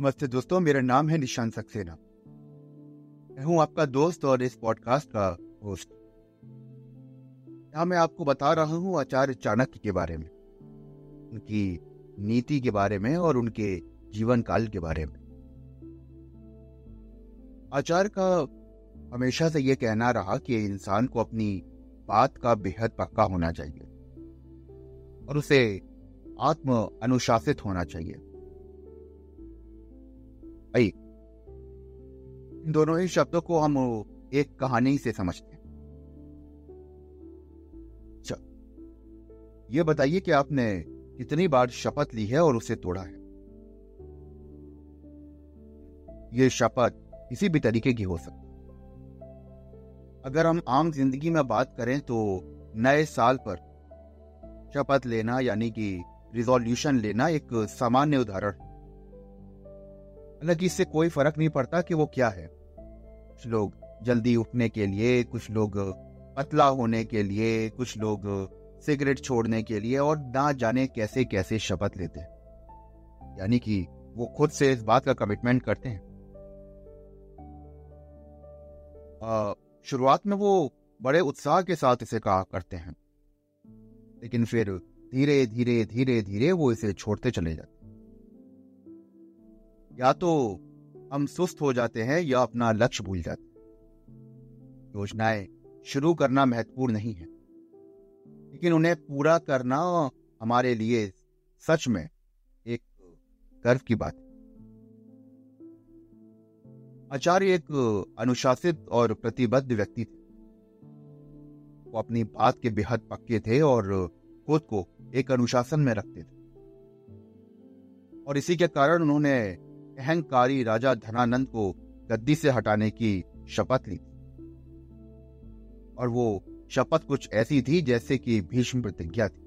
नमस्ते दोस्तों, मेरा नाम है निशांत सक्सेना। मैं हूँ आपका दोस्त और इस पॉडकास्ट का होस्ट यहाँ मैं आपको बता रहा हूँ आचार्य चाणक्य के बारे में, उनकी नीति के बारे में और उनके जीवन काल के बारे में। आचार्य का हमेशा से यह कहना रहा कि इंसान को अपनी बात का बेहद पक्का होना चाहिए और उसे आत्म अनुशासित होना चाहिए। आई इन दोनों ही शब्दों को हम एक कहानी से समझते हैं। अच्छा ये बताइए कि आपने कितनी बार शपथ ली है और उसे तोड़ा है? ये शपथ किसी भी तरीके की हो सकती अगर हम आम ज़िंदगी में बात करें तो नए साल पर शपथ लेना यानी कि रिजोल्यूशन लेना एक सामान्य उदाहरण हालाँकि इससे कोई फ़र्क नहीं पड़ता कि वो क्या है। कुछ लोग जल्दी उठने के लिए, कुछ लोग पतला होने के लिए, कुछ लोग सिगरेट छोड़ने के लिए और ना जाने कैसे कैसे शपथ लेते हैं। यानी कि वो खुद से इस बात का कमिटमेंट करते हैं। शुरुआत में वो बड़े उत्साह के साथ इसे कहा करते हैं। लेकिन फिर धीरे धीरे धीरे धीरे वो इसे छोड़ते चले जाते या तो हम सुस्त हो जाते हैं या अपना लक्ष्य भूल जाते हैं। योजनाएँ शुरू करना महत्वपूर्ण नहीं है। लेकिन उन्हें पूरा करना हमारे लिए सच में एक गर्व की बात है। आचार्य एक अनुशासित और प्रतिबद्ध व्यक्ति थे। वो अपनी बात के बेहद पक्के थे और खुद को एक अनुशासन में रखते थे। और इसी के कारण उन्होंने अहंकारी राजा धनानंद को गद्दी से हटाने की शपथ ली। और वो शपथ कुछ ऐसी थी जैसे कि भीष्म प्रतिज्ञा थी।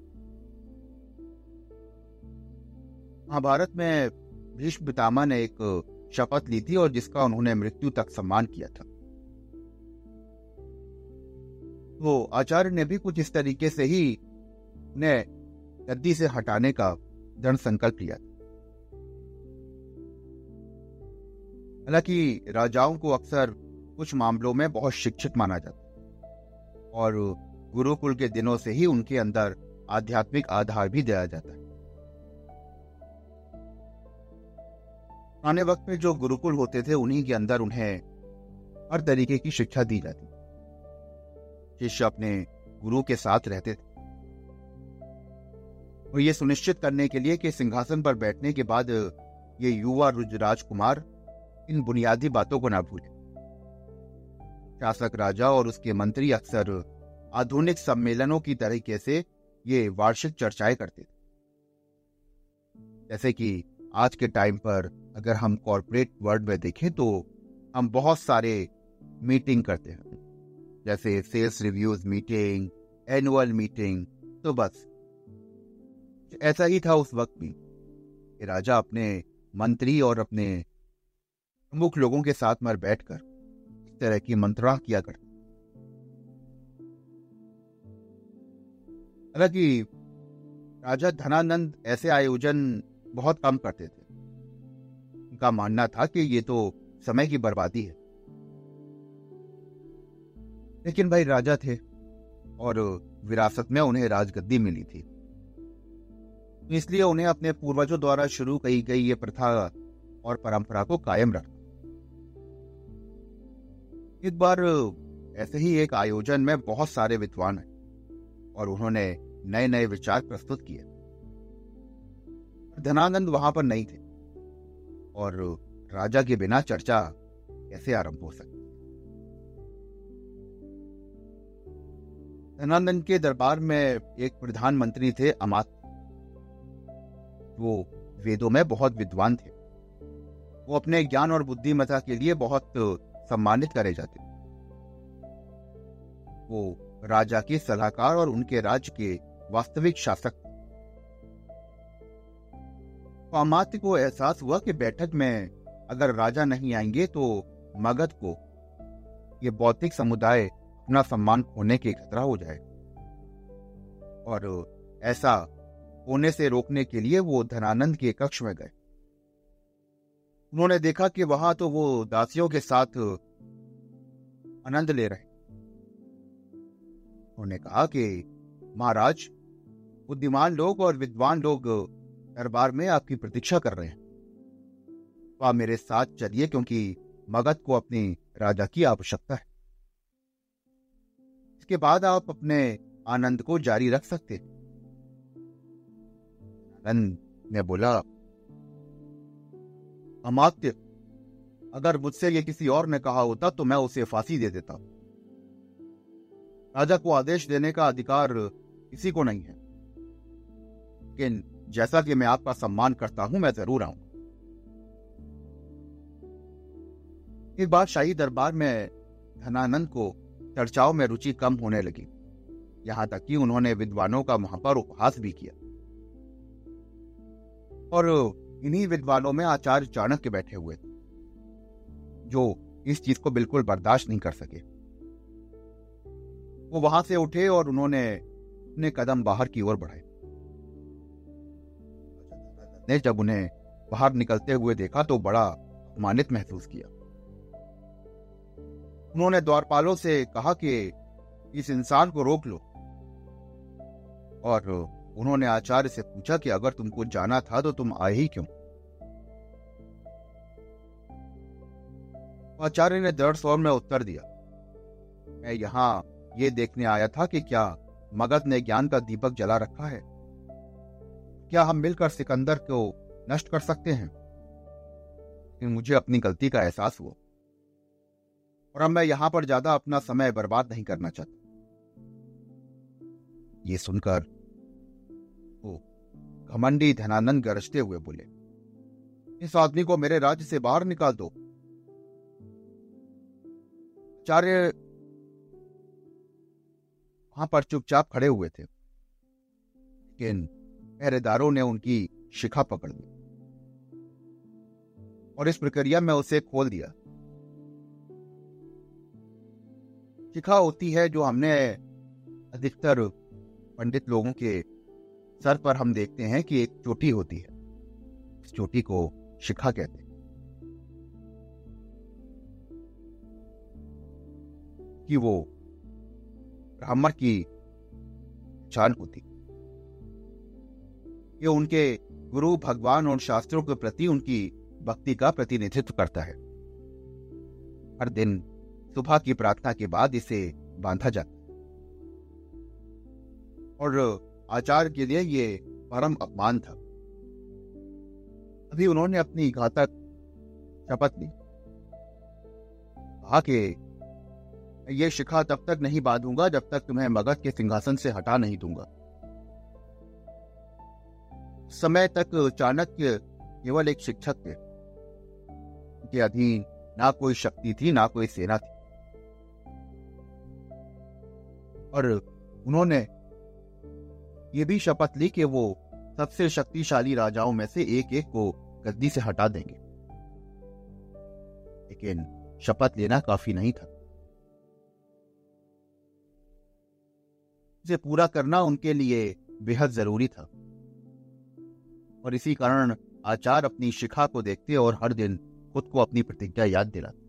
महाभारत में भीष्म पितामह ने एक शपथ ली थी और जिसका उन्होंने मृत्यु तक सम्मान किया था। तो आचार्य ने भी कुछ इस तरीके से ही उन्हें गद्दी से हटाने का दृढ़ संकल्प लिया था। हालाँकि राजाओं को अक्सर कुछ मामलों में बहुत शिक्षित माना जाता और गुरुकुल के दिनों से ही उनके अंदर आध्यात्मिक आधार भी दिया जाता है। आने वक्त में जो गुरुकुल होते थे, उन्हीं के अंदर उन्हें हर तरीके की शिक्षा दी जाती शिष्य अपने गुरु के साथ रहते थे। और ये सुनिश्चित करने के लिए कि सिंहासन पर बैठने के बाद ये युवा राजकुमार इन बुनियादी बातों को ना भूलें। शासक राजा और उसके मंत्री अक्सर आधुनिक सम्मेलनों की तरीके से ये वार्षिक चर्चाएँ करते थे। जैसे कि आज के टाइम पर अगर हम कॉरपोरेट वर्ल्ड में देखें तो हम बहुत सारे मीटिंग करते हैं। जैसे sales reviews meeting, annual meeting तो बस। ऐसा ही था उस वक्त भी राजा अपने मंत्री और अपने प्रमुख लोगों के साथ मर बैठकर इस तरह की मंत्रणा किया करते हालाँकि राजा धनानंद ऐसे आयोजन बहुत कम करते थे। उनका मानना था कि ये तो समय की बर्बादी है। लेकिन भाई राजा थे और विरासत में उन्हें राजगद्दी मिली थी। इसलिए उन्हें अपने पूर्वजों द्वारा शुरू की गई ये प्रथा और परंपरा को कायम रखना एक बार ऐसे ही एक आयोजन में बहुत सारे विद्वान हैं और उन्होंने नए नए विचार प्रस्तुत किए। धनानंद वहाँ पर नहीं थे और राजा के बिना चर्चा कैसे आरंभ हो सकती? धनानंद के दरबार में एक प्रधानमंत्री थे अमात। वो वेदों में बहुत विद्वान थे। वो अपने ज्ञान और बुद्धिमता के लिए बहुत सम्मानित करे जाते वो राजा के सलाहकार और उनके राज्य के वास्तविक शासक। अमात्य को एहसास हुआ कि बैठक में अगर राजा नहीं आएँगे तो मगध को ये बौद्धिक समुदाय अपना सम्मान खोने के खतरा हो जाए। और ऐसा होने से रोकने के लिए वो धनानंद के कक्ष में गए। उन्होंने देखा कि वहाँ तो वो दासियों के साथ आनंद ले रहे उन्होंने कहा कि, महाराज, बुद्धिमान लोग और विद्वान लोग दरबार में आपकी प्रतीक्षा कर रहे हैं। तो आप मेरे साथ चलिए क्योंकि मगध को अपनी राजा की आवश्यकता है। इसके बाद आप अपने आनंद को जारी रख सकते हैं। आनंद ने बोला, अमात्य, अगर मुझसे ये किसी और ने कहा होता तो मैं उसे फांसी दे देता। राजा को आदेश देने का अधिकार किसी को नहीं है। लेकिन जैसा कि मैं आपका सम्मान करता हूँ, मैं ज़रूर आऊँगा एक बार शाही दरबार में धनानंद को चर्चाओं में रुचि कम होने लगी। यहाँ तक कि उन्होंने विद्वानों का वहाँ पर उपहास भी किया। और इन्हीं विद्वानों में आचार्य चाणक्य बैठे हुए थे, जो इस चीज़ को बिल्कुल बर्दाश्त नहीं कर सके। वो वहाँ से उठे और उन्होंने अपने कदम बाहर की ओर बढ़ाए। ने जब उन्हें बाहर निकलते हुए देखा तो बड़ा अपमानित महसूस किया। उन्होंने द्वारपालों से कहा कि इस इंसान को रोक लो। और उन्होंने आचार्य से पूछा कि अगर तुमको जाना था तो तुम आए ही क्यों? आचार्य ने दृढ़ स्वर में उत्तर दिया, मैं यहाँ ये देखने आया था कि क्या मगध ने ज्ञान का दीपक जला रखा है। क्या हम मिलकर सिकंदर को नष्ट कर सकते हैं? मुझे अपनी गलती का एहसास हुआ। और अब मैं यहाँ पर ज़्यादा अपना समय बर्बाद नहीं करना चाहता। ये सुनकर वो घमंडी धनानंद गरजते हुए बोले, इस आदमी को मेरे राज्य से बाहर निकाल दो। आचार्य वहाँ पर चुपचाप खड़े हुए थे। लेकिन पहरेदारों ने उनकी शिखा पकड़ ली। और इस प्रक्रिया में उसे खोल दिया। शिखा होती है जो हमने अधिकतर पंडित लोगों के सर पर हम देखते हैं कि एक चोटी होती है। इस चोटी को शिखा कहते हैं। कि वो ब्राह्मण की चाल होती। ये उनके गुरु भगवान और शास्त्रों के प्रति उनकी भक्ति का प्रतिनिधित्व करता है। हर दिन सुबह की प्रार्थना के बाद इसे बांधा जाता है। और आचार्य के लिए ये परम अपमान था। अभी उन्होंने अपनी घातक शपथ ली। कहा कि ये शिखा तब तक नहीं बांधूँगा जब तक तुम्हें मगध के सिंहासन से हटा नहीं दूँगा। समय तक चाणक्य केवल एक शिक्षक थे। के अधीन ना कोई शक्ति थी, ना कोई सेना थी। और उन्होंने ये भी शपथ ली कि वो सबसे शक्तिशाली राजाओं में से एक एक को गद्दी से हटा देंगे। लेकिन शपथ लेना काफ़ी नहीं था। इसे पूरा करना उनके लिए बेहद ज़रूरी था। और इसी कारण आचार अपनी शिखा को देखते और हर दिन खुद को अपनी प्रतिज्ञा याद दिलाते।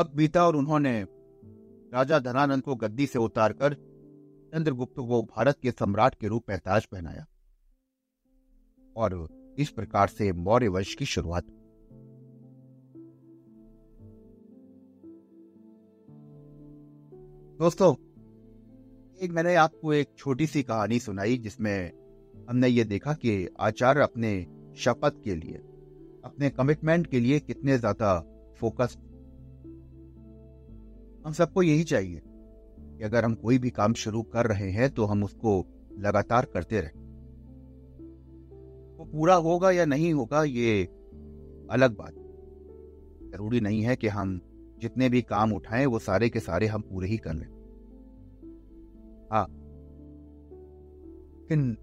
वक्त बीता और उन्होंने राजा धनानंद को गद्दी से उतारकर चंद्रगुप्त को भारत के सम्राट के रूप में ताज पहनाया और इस प्रकार से मौर्य वंश की शुरुआत दोस्तों एक मैंने आपको एक छोटी सी कहानी सुनाई जिसमें हमने ये देखा कि आचार्य अपने शपथ के लिए, अपने कमिटमेंट के लिए कितने ज़्यादा फोकस्ड हम सबको यही चाहिए कि अगर हम कोई भी काम शुरू कर रहे हैं तो हम उसको लगातार करते रहें। वो पूरा होगा या नहीं होगा ये अलग बात ज़रूरी नहीं है कि हम जितने भी काम उठाएँ वो सारे के सारे हम पूरे ही कर लें। हाँ। लेकिन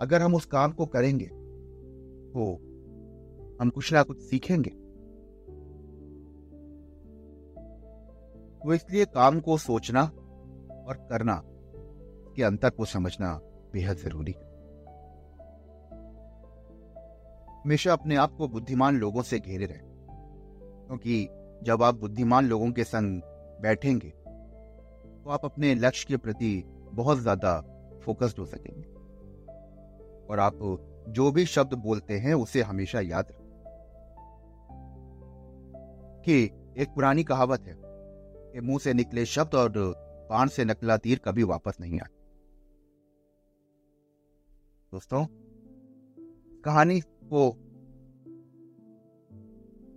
अगर हम उस काम को करेंगे तो हम कुछ ना कुछ सीखेंगे। तो इसलिए काम को सोचना और करना के अंतर को समझना बेहद ज़रूरी है। हमेशा अपने आप को बुद्धिमान लोगों से घेरे रहे, क्योंकि जब आप बुद्धिमान लोगों के संग बैठेंगे तो आप अपने लक्ष्य के प्रति बहुत ज़्यादा फोकस्ड हो सकेंगे। और आप जो भी शब्द बोलते हैं, उसे हमेशा याद रखें। कि एक पुरानी कहावत है कि मुँह से निकले शब्द और बाण से नकला तीर कभी वापस नहीं आते। दोस्तों, कहानी को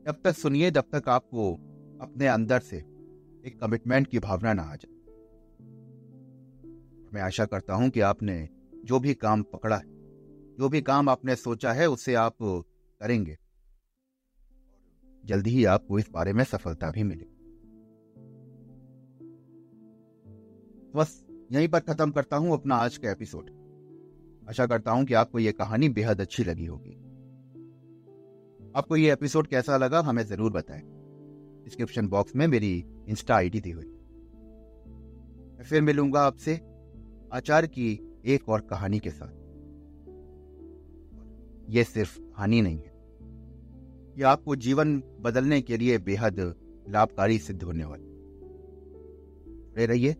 जब तक सुनिए, जब तक आपको अपने अंदर से एक कमिटमेंट की भावना ना आ जाए। मैं आशा करता हूँ कि आपने जो भी काम पकड़ा है, जो भी काम आपने सोचा है, उसे आप करेंगे। जल्दी ही आपको इस बारे में सफलता भी मिलेगी बस यहीं पर खत्म करता हूँ अपना आज का एपिसोड। आशा करता हूँ कि आपको यह कहानी बेहद अच्छी लगी होगी। आपको यह एपिसोड कैसा लगा हमें ज़रूर बताएँ। डिस्क्रिप्शन बॉक्स में मेरी इंस्टा आईडी दी हुई फिर मिलूँगा आपसे आचार्य की एक और कहानी के साथ। यह सिर्फ़ हानि नहीं है। यह आपको जीवन बदलने के लिए बेहद लाभकारी सिद्ध होने वाली। रहिए।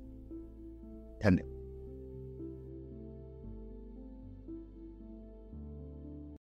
धन्यवाद।